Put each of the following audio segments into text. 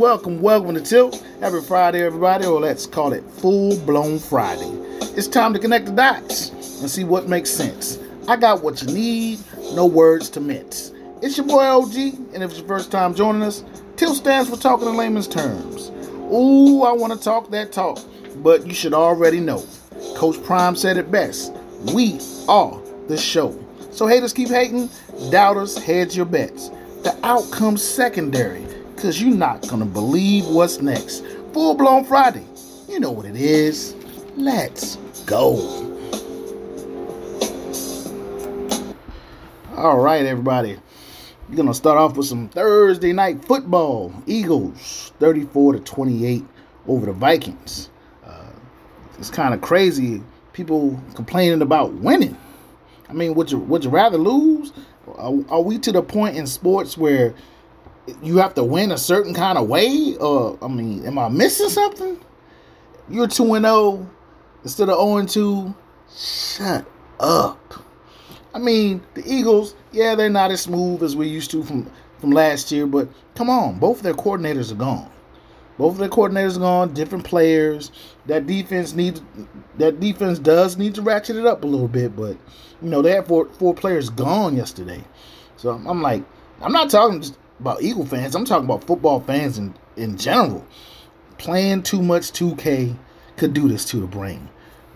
Welcome, welcome, to Tilt. Every Friday, everybody, or let's call it full blown Friday. It's time to connect the dots and see what makes sense. I got what you need, no words to mince. It's your boy OG, and if it's your first time joining us, Tilt stands for talking in layman's terms. Ooh, I want to talk that talk, but you should already know. Coach Prime said it best. We are the show. So haters keep hating, doubters hedge your bets. The outcome's secondary because you're not going to believe what's next. Full blown Friday. You know what it is. Let's go. All right, everybody. We're going to start off with some Thursday night football. Eagles 34 to 28 over the Vikings. Uh, it's kind of crazy. People complaining about winning. I mean, would you would you rather lose? Are, are we to the point in sports where you have to win a certain kind of way? Or I mean, am I missing something? You're two and zero oh instead of zero and two. Shut up. I mean, the Eagles, yeah, they're not as smooth as we used to from from last year, but come on, both their coordinators are gone. Both of their coordinators are gone, different players. That defense needs that defense does need to ratchet it up a little bit, but you know, they had four four players gone yesterday. So I'm like, I'm not talking about Eagle fans. I'm talking about football fans in, in general. Playing too much 2K could do this to the brain.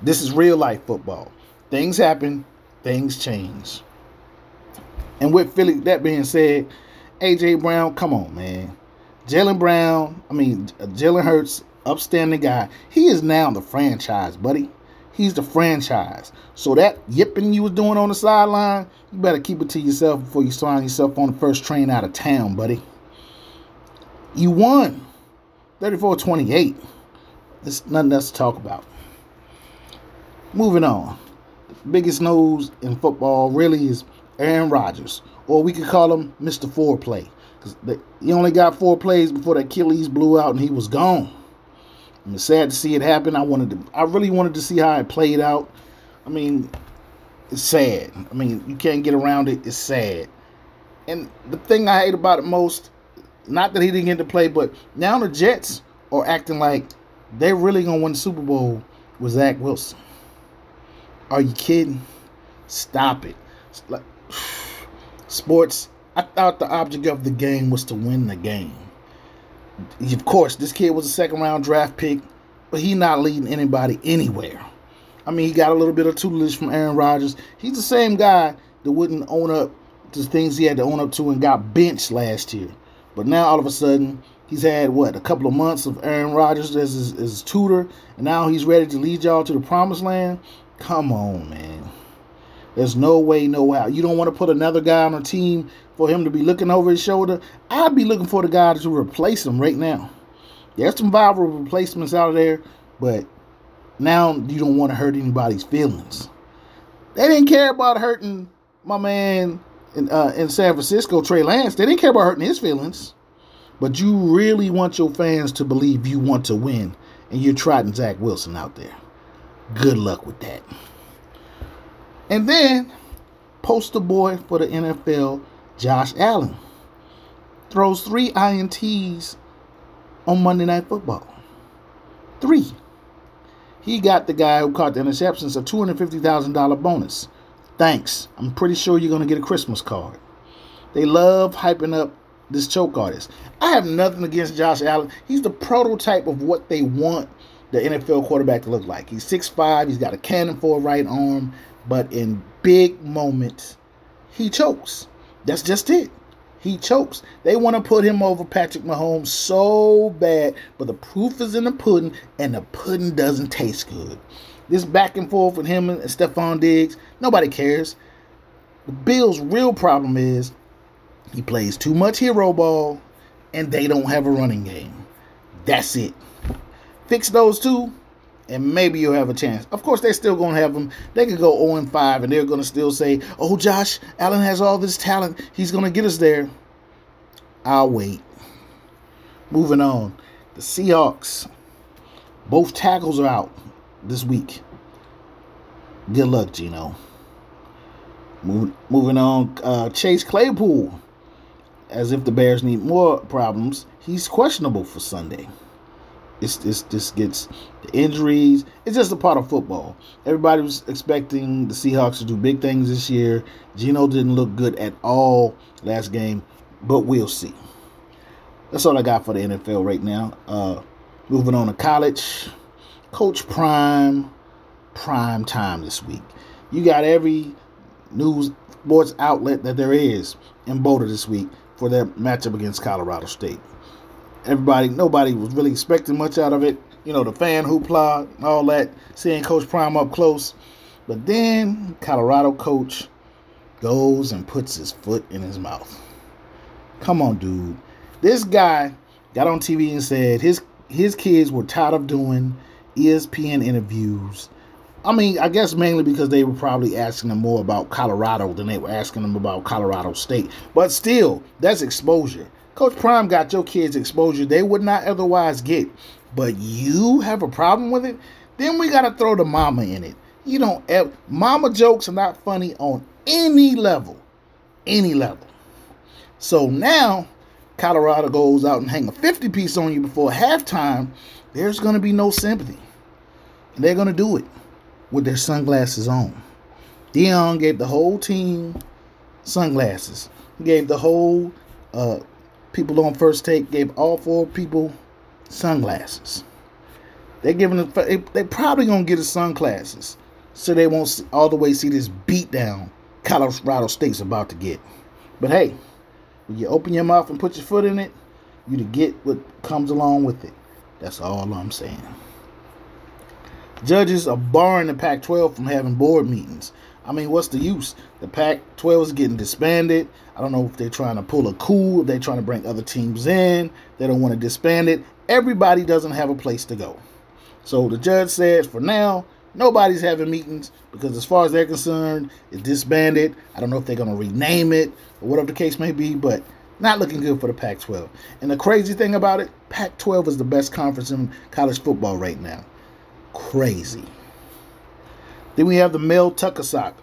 This is real life football. Things happen, things change. And with Philly, that being said, AJ Brown, come on, man. Jalen Brown, I mean, Jalen Hurts, upstanding guy. He is now the franchise, buddy. He's the franchise. So that yipping you was doing on the sideline, you better keep it to yourself before you sign yourself on the first train out of town, buddy. You won 34-28. There's nothing else to talk about. Moving on. The biggest nose in football really is Aaron Rodgers. Or we could call him Mr. Foreplay. Because he only got four plays before the Achilles blew out and he was gone. I'm sad to see it happen. I wanted to, I really wanted to see how it played out. I mean, it's sad. I mean, you can't get around it. It's sad. And the thing I hate about it most, not that he didn't get to play, but now the Jets are acting like they're really gonna win the Super Bowl with Zach Wilson. Are you kidding? Stop it. Like, sports. I thought the object of the game was to win the game of course, this kid was a second round draft pick, but he's not leading anybody anywhere. I mean, he got a little bit of tutelage from Aaron Rodgers. He's the same guy that wouldn't own up to things he had to own up to and got benched last year. But now all of a sudden, he's had what a couple of months of Aaron Rodgers as his, as his tutor, and now he's ready to lead y'all to the promised land. Come on, man. There's no way, no how. You don't want to put another guy on a team for him to be looking over his shoulder. I'd be looking for the guy to replace him right now. There's some viable replacements out there, but now you don't want to hurt anybody's feelings. They didn't care about hurting my man in, uh, in San Francisco, Trey Lance. They didn't care about hurting his feelings. But you really want your fans to believe you want to win, and you're trotting Zach Wilson out there. Good luck with that. And then, poster boy for the NFL, Josh Allen, throws three INTs on Monday Night Football. Three. He got the guy who caught the interceptions a $250,000 bonus. Thanks. I'm pretty sure you're going to get a Christmas card. They love hyping up this choke artist. I have nothing against Josh Allen. He's the prototype of what they want the NFL quarterback to look like. He's 6'5, he's got a cannon for a right arm, but in big moments, he chokes. That's just it. He chokes. They want to put him over Patrick Mahomes so bad, but the proof is in the pudding, and the pudding doesn't taste good. This back and forth with him and Stefon Diggs, nobody cares. The Bills' real problem is he plays too much hero ball, and they don't have a running game. That's it. Fix those two, and maybe you'll have a chance. Of course, they're still going to have them. They could go 0 and 5, and they're going to still say, "Oh, Josh Allen has all this talent. He's going to get us there." I'll wait. Moving on, the Seahawks. Both tackles are out this week. Good luck, Geno. moving on, uh, Chase Claypool as if the Bears need more problems, he's questionable for Sunday. It's, it's this gets the injuries. It's just a part of football. Everybody was expecting the Seahawks to do big things this year. Geno didn't look good at all last game, but we'll see. That's all I got for the NFL right now. Uh, moving on to college. Coach Prime, prime time this week. You got every news sports outlet that there is in Boulder this week for their matchup against Colorado State. Everybody, nobody was really expecting much out of it. You know, the fan hoopla, all that, seeing Coach Prime up close. But then Colorado coach goes and puts his foot in his mouth. Come on, dude. This guy got on TV and said his his kids were tired of doing ESPN interviews I mean, I guess mainly because they were probably asking them more about Colorado than they were asking them about Colorado State. But still, that's exposure. Coach Prime got your kids exposure they would not otherwise get. But you have a problem with it? Then we got to throw the mama in it. You don't ever, mama jokes are not funny on any level. Any level. So now Colorado goes out and hang a 50 piece on you before halftime. There's going to be no sympathy. They're going to do it with their sunglasses on. Deion gave the whole team sunglasses. He gave the whole uh, people on first take gave all four people sunglasses. They're giving the, they, probably gonna get the sunglasses so they won't all the way see this beat down Colorado State's about to get. But hey, when you open your mouth and put your foot in it, you to get what comes along with it. That's all I'm saying. Judges are barring the Pac 12 from having board meetings. I mean, what's the use? The Pac 12 is getting disbanded. I don't know if they're trying to pull a coup, they're trying to bring other teams in. They don't want to disband it. Everybody doesn't have a place to go. So the judge says for now, nobody's having meetings because, as far as they're concerned, it's disbanded. I don't know if they're going to rename it or whatever the case may be, but not looking good for the Pac 12. And the crazy thing about it, Pac 12 is the best conference in college football right now crazy. Then we have the Mel Tucker saga.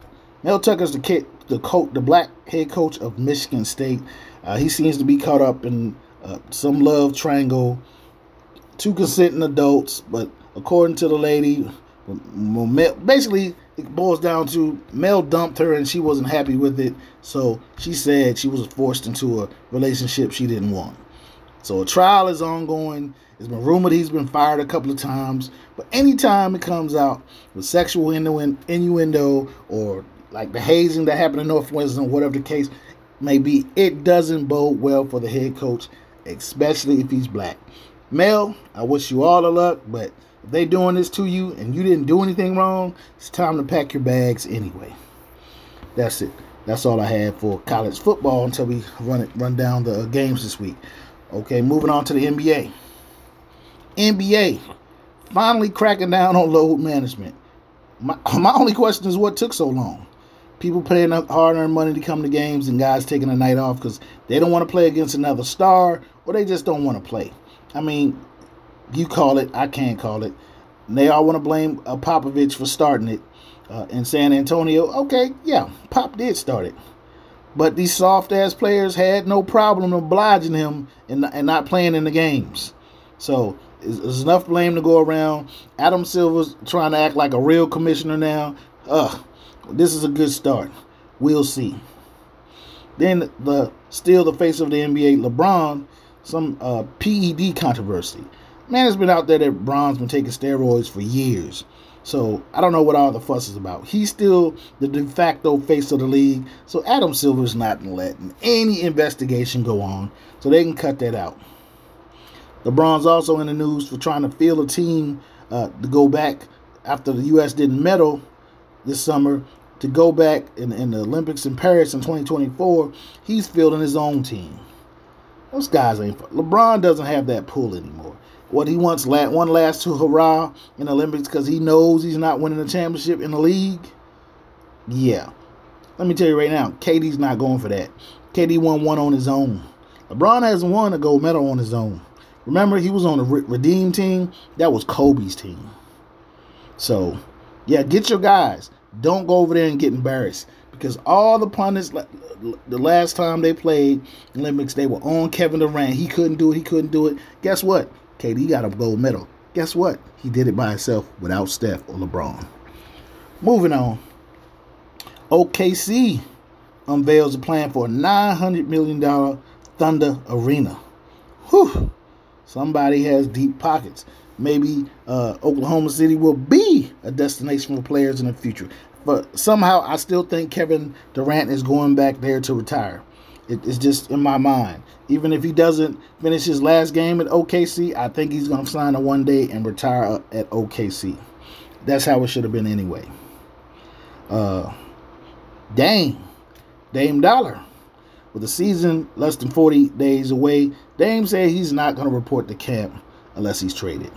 Mel Tucker's the kid, the coach, the black head coach of Michigan State. Uh, he seems to be caught up in uh, some love triangle. Two consenting adults, but according to the lady, basically it boils down to Mel dumped her and she wasn't happy with it. So she said she was forced into a relationship she didn't want. So a trial is ongoing. It's been rumored he's been fired a couple of times, but anytime it comes out with sexual innuendo or like the hazing that happened in Northwestern, whatever the case may be, it doesn't bode well for the head coach, especially if he's black. Mel, I wish you all the luck, but if they're doing this to you and you didn't do anything wrong, it's time to pack your bags anyway. That's it. That's all I have for college football until we run it run down the uh, games this week. Okay, moving on to the NBA. NBA finally cracking down on load management. My, my only question is what took so long? People paying up hard earned money to come to games and guys taking a night off because they don't want to play against another star or they just don't want to play. I mean, you call it, I can't call it. And They all want to blame uh, Popovich for starting it uh, in San Antonio. Okay, yeah, Pop did start it. But these soft ass players had no problem obliging him and, and not playing in the games. So there's enough blame to go around. Adam Silver's trying to act like a real commissioner now. Ugh, this is a good start. We'll see. Then the still the face of the NBA, LeBron, some uh, PED controversy. Man it's been out there that LeBron's been taking steroids for years. So I don't know what all the fuss is about. He's still the de facto face of the league. So Adam Silver's not letting any investigation go on. So they can cut that out. LeBron's also in the news for trying to field a team uh, to go back after the U.S. didn't medal this summer to go back in, in the Olympics in Paris in 2024. He's fielding his own team. Those guys ain't. LeBron doesn't have that pull anymore. What he wants one last hurrah in the Olympics because he knows he's not winning the championship in the league. Yeah, let me tell you right now, KD's not going for that. KD won one on his own. LeBron hasn't won a gold medal on his own. Remember, he was on the Redeem team. That was Kobe's team. So, yeah, get your guys. Don't go over there and get embarrassed because all the pundits, the last time they played Olympics, they were on Kevin Durant. He couldn't do it. He couldn't do it. Guess what? KD got a gold medal. Guess what? He did it by himself without Steph or LeBron. Moving on. OKC unveils a plan for a $900 million Thunder Arena. Whew. Somebody has deep pockets. Maybe uh, Oklahoma City will be a destination for players in the future. But somehow, I still think Kevin Durant is going back there to retire. It, it's just in my mind. Even if he doesn't finish his last game at OKC, I think he's going to sign a one day and retire at OKC. That's how it should have been anyway. Uh, Dame, Dame Dollar, with the season less than 40 days away, Dame said he's not going to report to camp unless he's traded.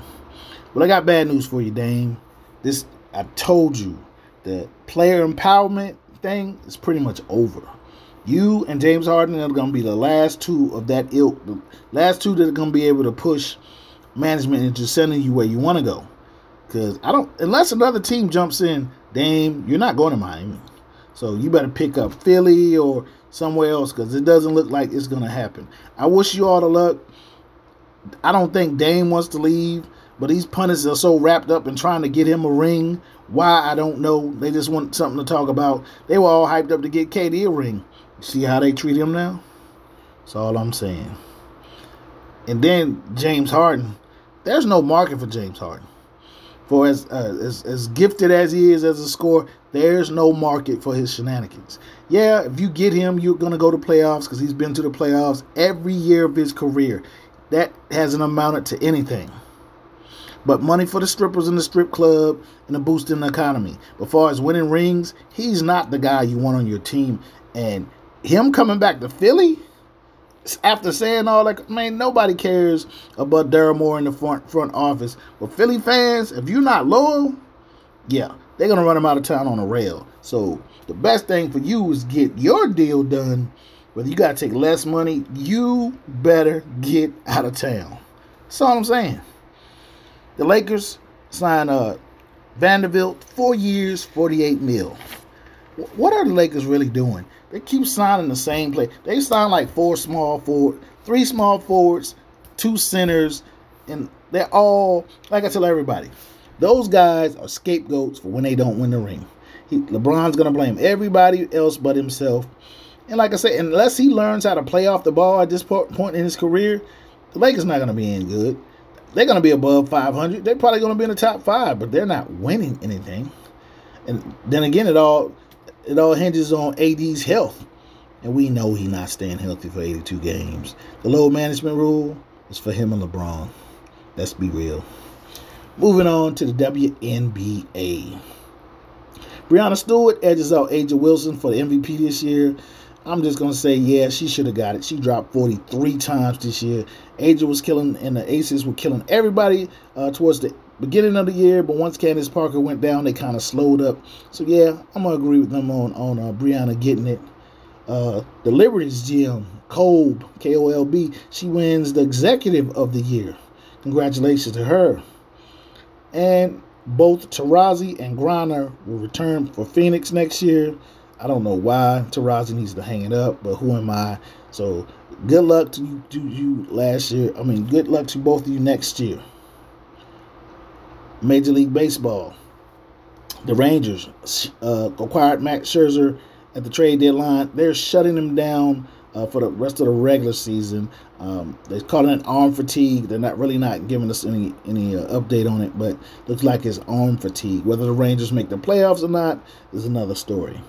But I got bad news for you, Dame. This I told you the player empowerment thing is pretty much over. You and James Harden are going to be the last two of that ilk, the last two that are going to be able to push management into sending you where you want to go. Because I don't, unless another team jumps in, Dame, you're not going to Miami. So you better pick up Philly or somewhere else because it doesn't look like it's going to happen. I wish you all the luck. I don't think Dame wants to leave, but these pundits are so wrapped up in trying to get him a ring why I don't know. They just want something to talk about. They were all hyped up to get KD a ring. See how they treat him now? That's all I'm saying. And then James Harden. There's no market for James Harden. For as, uh, as as gifted as he is as a scorer, there's no market for his shenanigans. Yeah, if you get him, you're gonna go to playoffs because he's been to the playoffs every year of his career. That hasn't amounted to anything but money for the strippers in the strip club and a boost in the economy. But far as winning rings, he's not the guy you want on your team. And him coming back to Philly after saying all that, man, nobody cares about Daryl Morey in the front front office. But Philly fans, if you're not loyal, yeah, they're gonna run him out of town on a rail. So the best thing for you is get your deal done. Whether you gotta take less money, you better get out of town. That's all I'm saying. The Lakers signed uh, Vanderbilt four years, 48 mil. What are the Lakers really doing? They keep signing the same play. They sign like four small forward, three small forwards, two centers, and they're all like I tell everybody. Those guys are scapegoats for when they don't win the ring. He, LeBron's gonna blame everybody else but himself. And like I said, unless he learns how to play off the ball at this point in his career, the Lakers not gonna be in good. They're going to be above 500. They're probably going to be in the top five, but they're not winning anything. And then again, it all it all hinges on AD's health, and we know he's not staying healthy for 82 games. The low management rule is for him and LeBron. Let's be real. Moving on to the WNBA. Breanna Stewart edges out A'ja Wilson for the MVP this year. I'm just gonna say, yeah, she should have got it. She dropped 43 times this year. A'ja was killing, and the Aces were killing everybody uh, towards the beginning of the year. But once Candace Parker went down, they kind of slowed up. So yeah, I'm gonna agree with them on on uh, Breanna getting it. Uh, the Liberties GM Kolb K O L B, she wins the Executive of the Year. Congratulations to her. And both Taurasi and Griner will return for Phoenix next year. I don't know why Taurasi needs to hang it up, but who am I? So good luck to you, to you last year. I mean, good luck to both of you next year. Major League Baseball. The Rangers uh, acquired Max Scherzer at the trade deadline. They're shutting him down uh, for the rest of the regular season. Um, they're calling it arm fatigue. They're not really not giving us any any uh, update on it, but looks like it's arm fatigue. Whether the Rangers make the playoffs or not is another story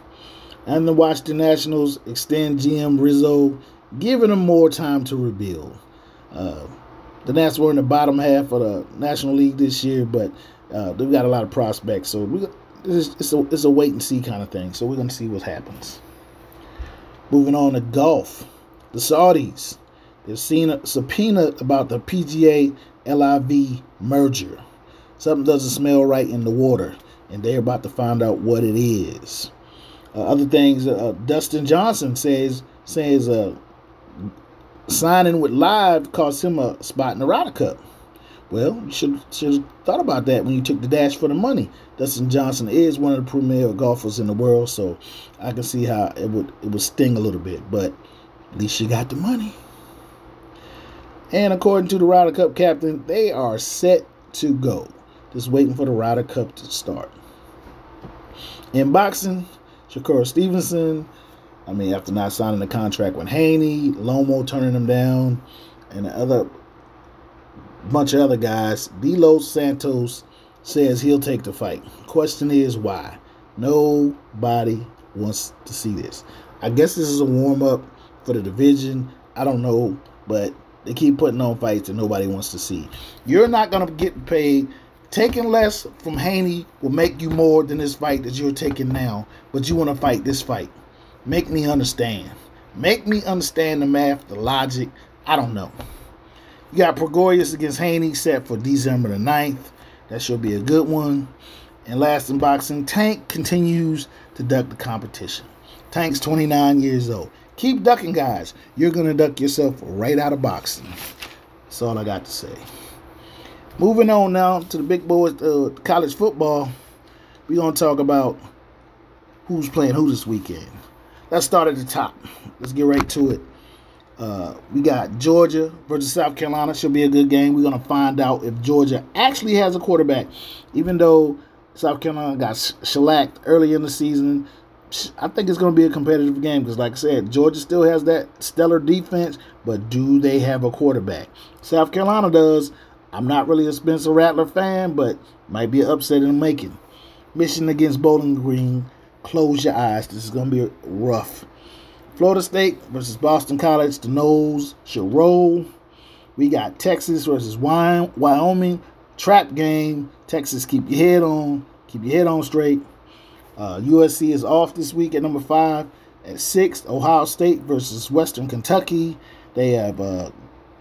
and the Washington Nationals extend GM Rizzo, giving them more time to rebuild. Uh, the Nats were in the bottom half of the National League this year, but uh, they've got a lot of prospects, so we, it's, it's, a, it's a wait and see kind of thing. So we're to see what happens. Moving on to golf, the Saudis they've seen a subpoena about the PGA LIV merger. Something doesn't smell right in the water, and they're about to find out what it is. Uh, other things, uh, Dustin Johnson says says uh, signing with LIV cost him a spot in the Ryder Cup. Well, you should should have thought about that when you took the dash for the money. Dustin Johnson is one of the premier golfers in the world, so I can see how it would it would sting a little bit, but at least you got the money. And according to the Ryder Cup captain, they are set to go. Just waiting for the Ryder Cup to start. In boxing, Shakur Stevenson, I mean, after not signing the contract with Haney, Lomo turning him down, and the other bunch of other guys, De Los Santos says he'll take the fight. Question is why? Nobody wants to see this. I guess this is a warm up for the division. I don't know, but they keep putting on fights that nobody wants to see. You're not gonna get paid. Taking less from Haney will make you more than this fight that you're taking now, but you want to fight this fight. Make me understand. Make me understand the math, the logic. I don't know. You got Prograis against Haney set for December the 9th. That should be a good one. And last in boxing, Tank continues to duck the competition. Tank's 29 years old. Keep ducking, guys. You're going to duck yourself right out of boxing. That's all I got to say. Moving on now to the big boys, uh, college football. We're going to talk about who's playing who this weekend. Let's start at the top. Let's get right to it. Uh, we got Georgia versus South Carolina. Should be a good game. We're going to find out if Georgia actually has a quarterback. Even though South Carolina got shellacked early in the season, I think it's going to be a competitive game because, like I said, Georgia still has that stellar defense, but do they have a quarterback? South Carolina does. I'm not really a Spencer Rattler fan, but might be an upset in the making. Michigan against Bowling Green. Close your eyes. This is going to be rough. Florida State versus Boston College. The nose should roll. We got Texas versus Wyoming. Trap game. Texas, keep your head on. Keep your head on straight. Uh, USC is off this week at number five. At six, Ohio State versus Western Kentucky. They have uh,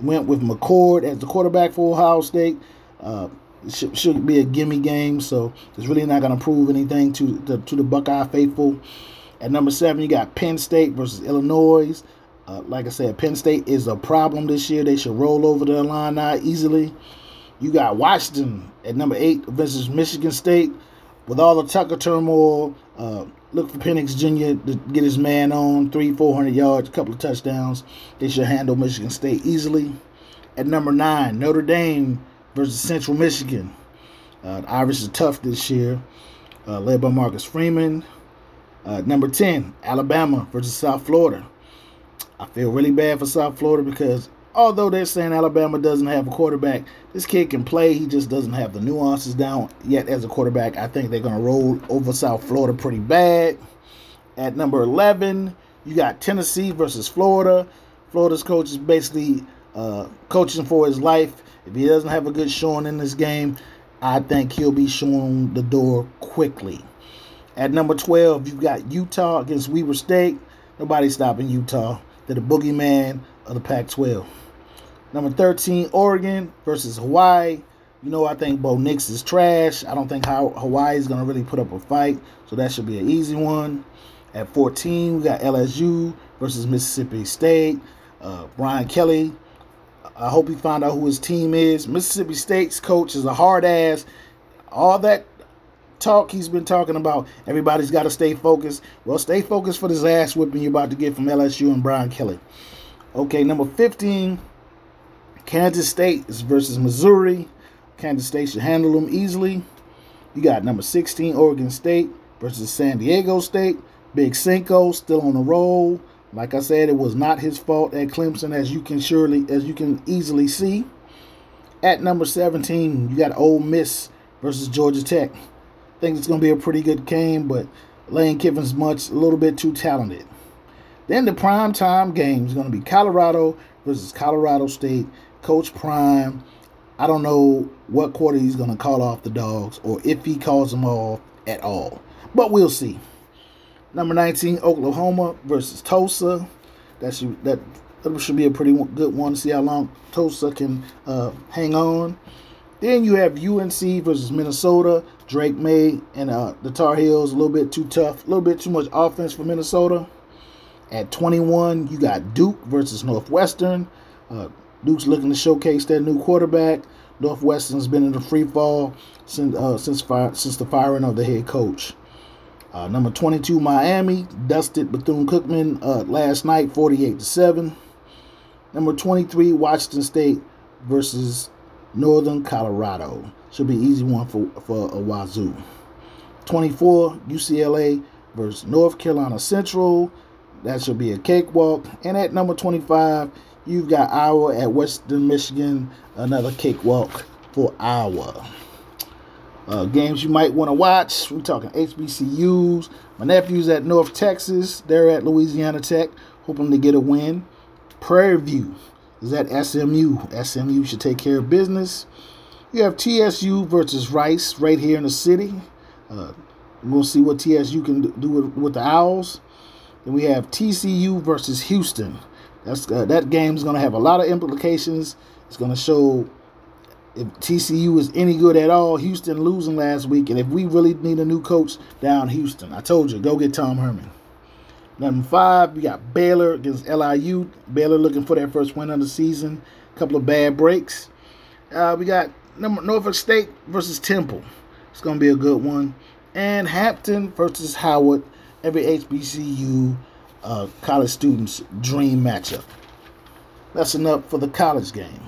went with McCord as the quarterback for Ohio State. Uh, should, should be a gimme game, so it's really not going to prove anything to the, to the Buckeye faithful. At number seven, you got Penn State versus Illinois. Uh, like I said, Penn State is a problem this year. They should roll over the Illini easily. You got Washington at number eight versus Michigan State. With all the Tucker turmoil, uh, look for Penix Jr. to get his man on three, four hundred yards, a couple of touchdowns. They should handle Michigan State easily. At number nine, Notre Dame versus Central Michigan. Uh, the Irish is tough this year, uh, led by Marcus Freeman. Uh, number 10, Alabama versus South Florida. I feel really bad for South Florida because although they're saying Alabama doesn't have a quarterback, this kid can play. He just doesn't have the nuances down yet as a quarterback. I think they're going to roll over South Florida pretty bad. At number 11, you got Tennessee versus Florida. Florida's coach is basically uh, coaching for his life. If he doesn't have a good showing in this game, I think he'll be showing the door quickly. At number 12, you've got Utah against Weber State. Nobody's stopping Utah. They're the boogeyman of the Pac 12. Number 13, Oregon versus Hawaii. You know, I think Bo Nix is trash. I don't think how Hawaii is going to really put up a fight. So that should be an easy one. At 14, we got LSU versus Mississippi State. Uh, Brian Kelly. I hope he found out who his team is. Mississippi State's coach is a hard ass. All that talk he's been talking about. Everybody's got to stay focused. Well, stay focused for this ass whipping you're about to get from LSU and Brian Kelly. Okay, number 15, Kansas State is versus Missouri. Kansas State should handle them easily. You got number 16, Oregon State versus San Diego State. Big Cinco still on the roll. Like I said, it was not his fault at Clemson, as you can surely, as you can easily see. At number 17, you got Ole Miss versus Georgia Tech think it's going to be a pretty good game, but Lane Kiffin's much a little bit too talented. Then the prime time game is going to be Colorado versus Colorado State. Coach Prime, I don't know what quarter he's going to call off the dogs or if he calls them off at all, but we'll see. Number 19, Oklahoma versus Tulsa. That should that, that should be a pretty good one to see how long Tulsa can uh, hang on. Then you have UNC versus Minnesota. Drake Maye and uh, the Tar Heels a little bit too tough, a little bit too much offense for Minnesota. At 21, you got Duke versus Northwestern. Uh, Duke's looking to showcase their new quarterback. Northwestern's been in the free fall since uh, since since the firing of the head coach. Uh, number 22, Miami dusted Bethune Cookman uh, last night, 48 to seven. Number 23, Washington State versus Northern Colorado. Should be easy one for for a Wazzu. 24, UCLA versus North Carolina Central. That should be a cakewalk. And at number 25, you've got Iowa at Western Michigan. Another cakewalk for Iowa. Uh, games you might want to watch. We're talking HBCUs. My nephew's at North Texas. They're at Louisiana Tech, hoping to get a win. Prairie View is at SMU. SMU should take care of business. You have TSU versus Rice right here in the city. Uh, we'll see what TSU can do with, with the Owls. Then we have TCU versus Houston. That's uh, that game's going to have a lot of implications. It's going to show if TCU is any good at all. Houston losing last week, and if we really need a new coach down Houston, I told you, go get Tom Herman. Number five, we got Baylor against LIU. Baylor looking for their first win of the season. A couple of bad breaks. Uh, we got number Norfolk State versus Temple. It's going to be a good one. And Hampton versus Howard. Every HBCU uh, college student's dream matchup. That's enough for the college game.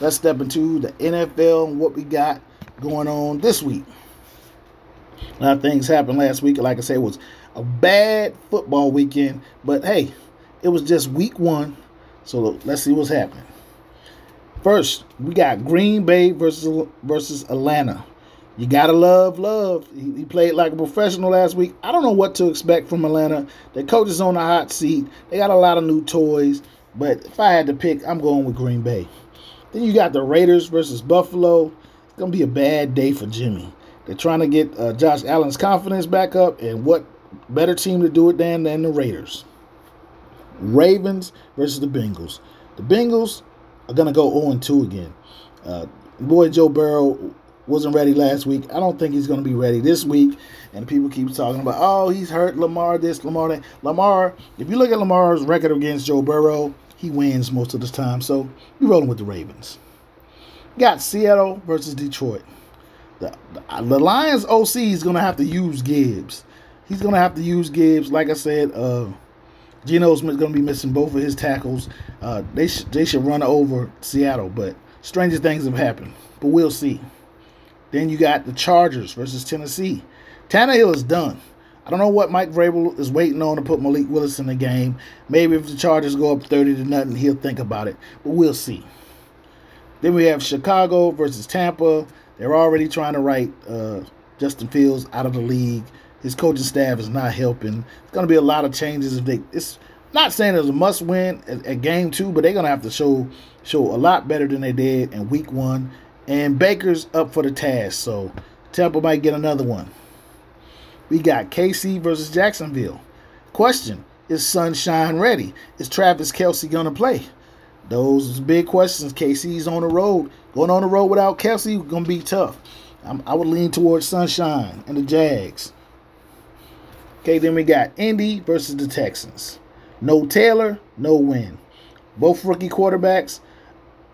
Let's step into the NFL and what we got going on this week. A lot of things happened last week. Like I said, was a bad football weekend, but hey, it was just week one. So let's see what's happening. First, we got Green Bay versus versus Atlanta. You gotta love love. He, he, played like a professional last week. I don't know what to expect from Atlanta. The coach is on the hot seat. They got a lot of new toys, but if I had to pick, I'm going with Green Bay. Then you got the Raiders versus Buffalo. It's gonna be a bad day for Jimmy. They're trying to get uh, Josh Allen's confidence back up, and what better team to do it than than the Raiders? Ravens versus the Bengals. The Bengals are gonna go 0 2 again. Uh, boy Joe Burrow wasn't ready last week. I don't think he's going to be ready this week. And people keep talking about, oh, he's hurt. Lamar this, Lamar that. Lamar, if you look at Lamar's record against Joe Burrow, he wins most of the time. So we're rolling with the Ravens. Got Seattle versus Detroit. The, the, the Lions OC is going to have to use Gibbs. He's going to have to use Gibbs. Like I said, uh, Geno Smith's going to be missing both of his tackles. Uh, they, sh- they should run over Seattle, but stranger things have happened. But we'll see. Then you got the Chargers versus Tennessee. Tannehill is done. I don't know what Mike Vrabel is waiting on to put Malik Willis in the game. Maybe if the Chargers go up 30 to nothing, he'll think about it. But we'll see. Then we have Chicago versus Tampa. They're already trying to write uh, Justin Fields out of the league. His coaching staff is not helping. It's going to be a lot of changes. If they, it's not saying it's a must win at, at game two, but they're going to have to show show a lot better than they did in week one and Baker's up for the task, so Tampa might get another one. We got KC versus Jacksonville. Question Is Sunshine ready? Is Travis Kelce going to play? Those big questions. KC's on the road. Going on the road without Kelsey going to be tough. I would lean towards Sunshine and the Jags. Okay, then we got Indy versus the Texans. No Taylor, no win. Both rookie quarterbacks.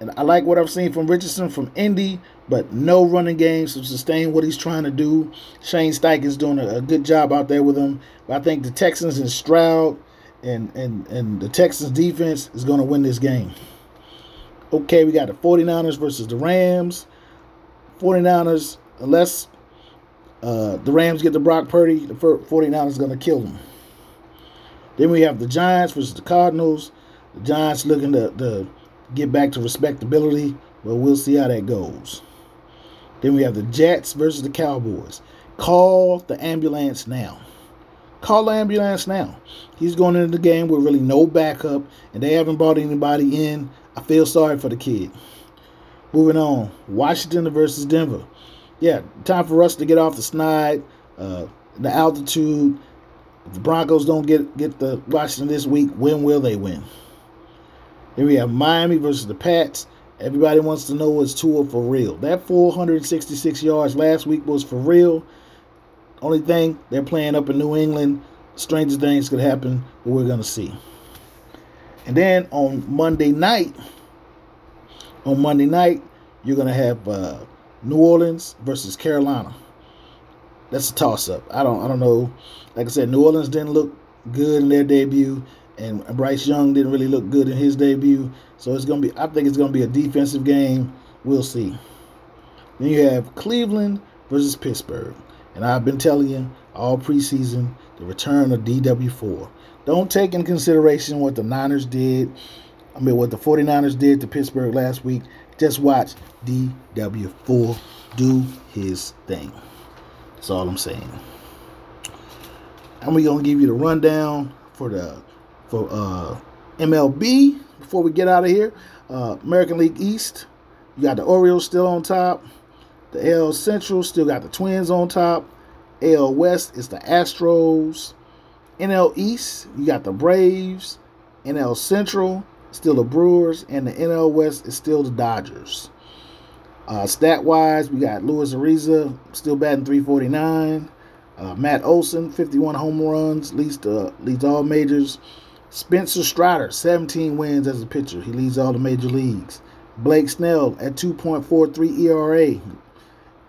And I like what I've seen from Richardson from Indy, but no running game to sustain what he's trying to do. Shane Steichen's doing a, a, good job out there with him. But I think the Texans and Stroud and, and, and the Texans defense is going to win this game. Okay, we got the 49ers versus the Rams. 49ers, unless uh, the Rams get the Brock Purdy, the 49ers going to kill them. Then we have the Giants versus the Cardinals. The Giants looking to, to get back to respectability, but we'll see how that goes. Then we have the Jets versus the Cowboys. Call the ambulance now. Call the ambulance now. He's going into the game with really no backup, and they haven't brought anybody in. I feel sorry for the kid. Moving on, Washington versus Denver. Yeah, time for us to get off the snide, uh, the altitude. If the Broncos don't get get the Washington this week, when will they win? Then we have Miami versus the Pats. Everybody wants to know is Tua for real. That 466 yards last week was for real. Only thing, they're playing up in New England. Stranger things could happen, but we're to see. And then on Monday night, on Monday night, you're to have uh, New Orleans versus Carolina. That's a toss up. I don't I don't know. Like I said, New Orleans didn't look good in their debut, and Bryce Young didn't really look good in his debut. So it's gonna be. I think it's gonna be a defensive game. We'll see. Then you have Cleveland versus Pittsburgh, and I've been telling you all preseason the return of DW4. Don't take in consideration what the Niners did. I mean, what the 49ers did to Pittsburgh last week. Just watch DW4 do his thing. That's all I'm saying. And we're gonna give you the rundown for the for uh, MLB before we get out of here. Uh, American League East, you got the Orioles still on top. The AL Central still got the Twins on top. AL West is the Astros. NL East, you got the Braves. NL Central, still the Brewers. And the NL West is still the Dodgers. Uh, stat wise, we got Luis Arraez still batting 349. Uh, Matt Olson, 51 home runs, leads, uh, leads all majors. Spencer Strider, 17 wins as a pitcher. He leads all the major leagues. Blake Snell at 2.43 ERA.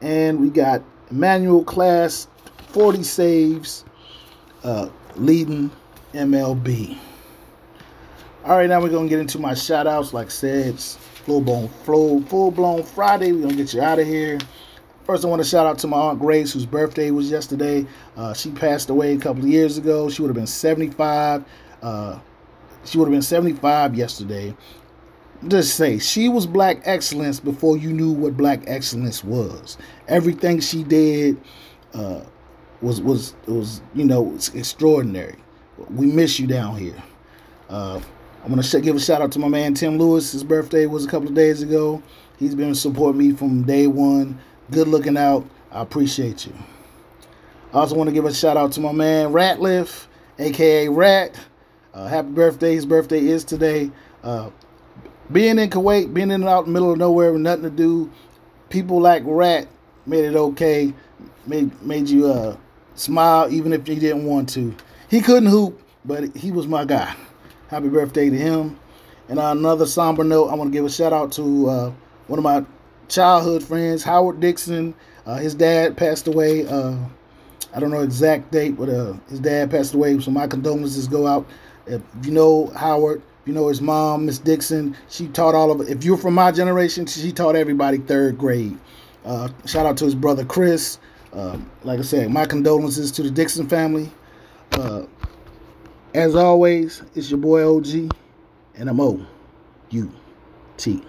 And we got Emmanuel Clase, 40 saves, uh, leading MLB. All right, now we're to get into my shout outs. Like I said, it's full blown, full, full blown Friday. We're to get you out of here. First, I want to shout out to my Aunt Grace, whose birthday was yesterday. Uh, she passed away a couple of years ago. She would have been 75. Uh, she would have been 75 yesterday. Just say she was black excellence before you knew what black excellence was. Everything she did uh, was was was you know extraordinary. We miss you down here. I'm gonna give a shout out to my man Tim Lewis. His birthday was a couple of days ago. He's been supporting me from day one. Good looking out. I appreciate you. I also want to give a shout out to my man Ratliff, aka Rat. Uh, happy birthday. His birthday is today. Uh, being in Kuwait, being in and out in the middle of nowhere with nothing to do, people like Rat made it okay. Made made you uh, smile even if you didn't want to. He couldn't hoop, but he was my guy. Happy birthday to him. And on another somber note, I want to give a shout out to uh, one of my childhood friends, Howard Dixon. Uh, his dad passed away. Uh, I don't know exact date, but uh, his dad passed away. So my condolences go out. If you know Howard, you know his mom, Miss Dixon. She taught all of. If you're from my generation, she taught everybody third grade. Uh, shout out to his brother Chris. Uh, like I said, my condolences to the Dixon family. As always, it's your boy OG, and I'm O U T.